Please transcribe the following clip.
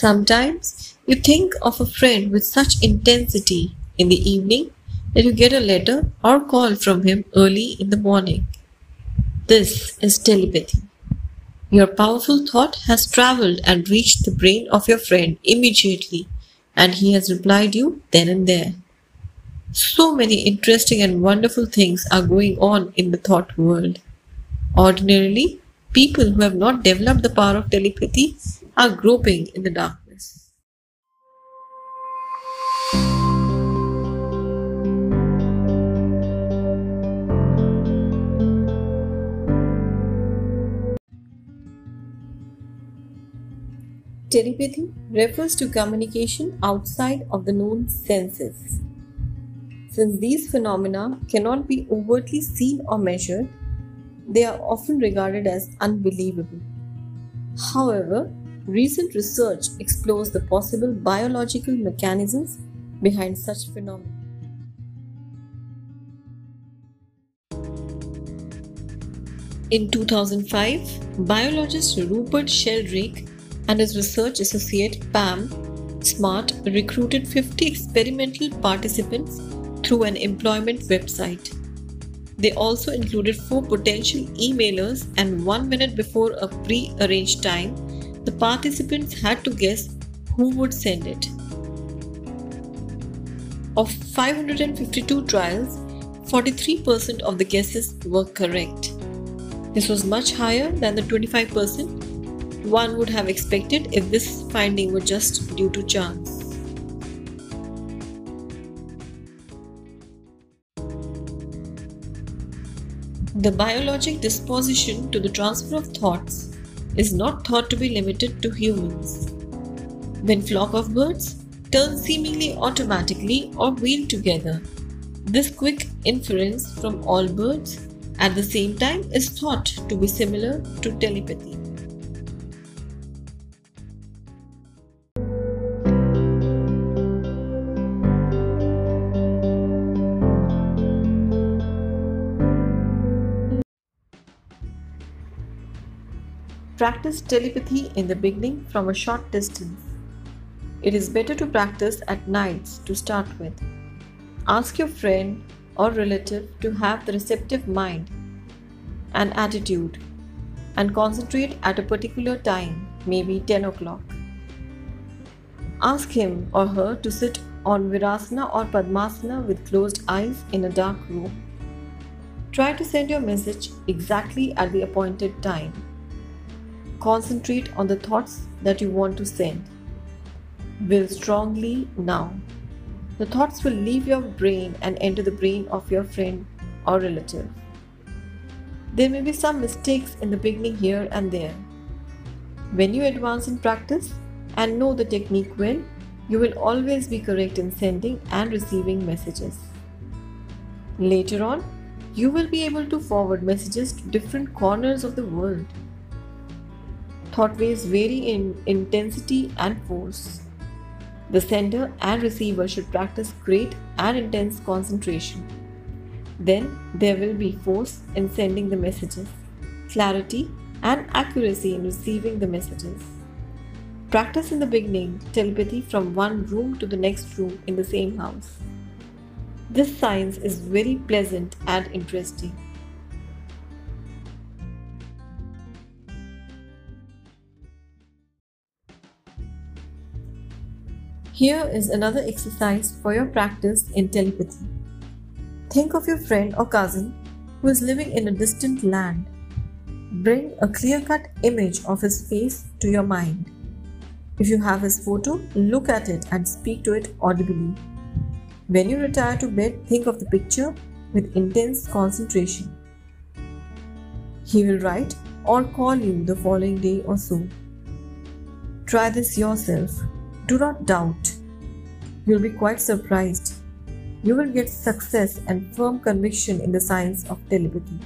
Sometimes you think of a friend with such intensity in the evening that you get a letter or call from him early in the morning. This is telepathy. Your powerful thought has traveled and reached the brain of your friend immediately, and he has replied you then and there. So many interesting and wonderful things are going on in the thought world. Ordinarily, people who have not developed the power of telepathy are groping in the darkness. Telepathy refers to communication outside of the known senses. Since these phenomena cannot be overtly seen or measured, they are often regarded as unbelievable. However, recent research explores the possible biological mechanisms behind such phenomena. In 2005, biologist Rupert Sheldrake and his research associate Pam Smart recruited 50 experimental participants through an employment website. They also included four potential emailers, and one minute before a pre arranged time, the participants had to guess who would send it. Of 552 trials, 43% of the guesses were correct. This was much higher than the 25% one would have expected if this finding were just due to chance. The biologic disposition to the transfer of thoughts is not thought to be limited to humans. When flock of birds turn seemingly automatically or wheel together, this quick inference from all birds at the same time is thought to be similar to telepathy. Practice telepathy in the beginning from a short distance. It is better to practice at nights to start with. Ask your friend or relative to have the receptive mind and attitude and concentrate at a particular time, maybe 10 o'clock. Ask him or her to sit on Virasana or Padmasana with closed eyes in a dark room. Try to send your message exactly at the appointed time. Concentrate on the thoughts that you want to send. Will strongly now. The thoughts will leave your brain and enter the brain of your friend or relative. There may be some mistakes in the beginning here and there. When you advance in practice and know the technique well, you will always be correct in sending and receiving messages. Later on, you will be able to forward messages to different corners of the world. Thought waves vary in intensity and force. The sender and receiver should practice great and intense concentration. Then there will be force in sending the messages, clarity and accuracy in receiving the messages. Practice in the beginning telepathy from one room to the next room in the same house. This science is very pleasant and interesting. Here is another exercise for your practice in telepathy. Think of your friend or cousin who is living in a distant land. Bring a clear cut image of his face to your mind. If you have his photo, look at it and speak to it audibly. When you retire to bed, think of the picture with intense concentration. He will write or call you the following day or so. Try this yourself. Do not doubt. You'll be quite surprised. You will get success and firm conviction in the science of telepathy.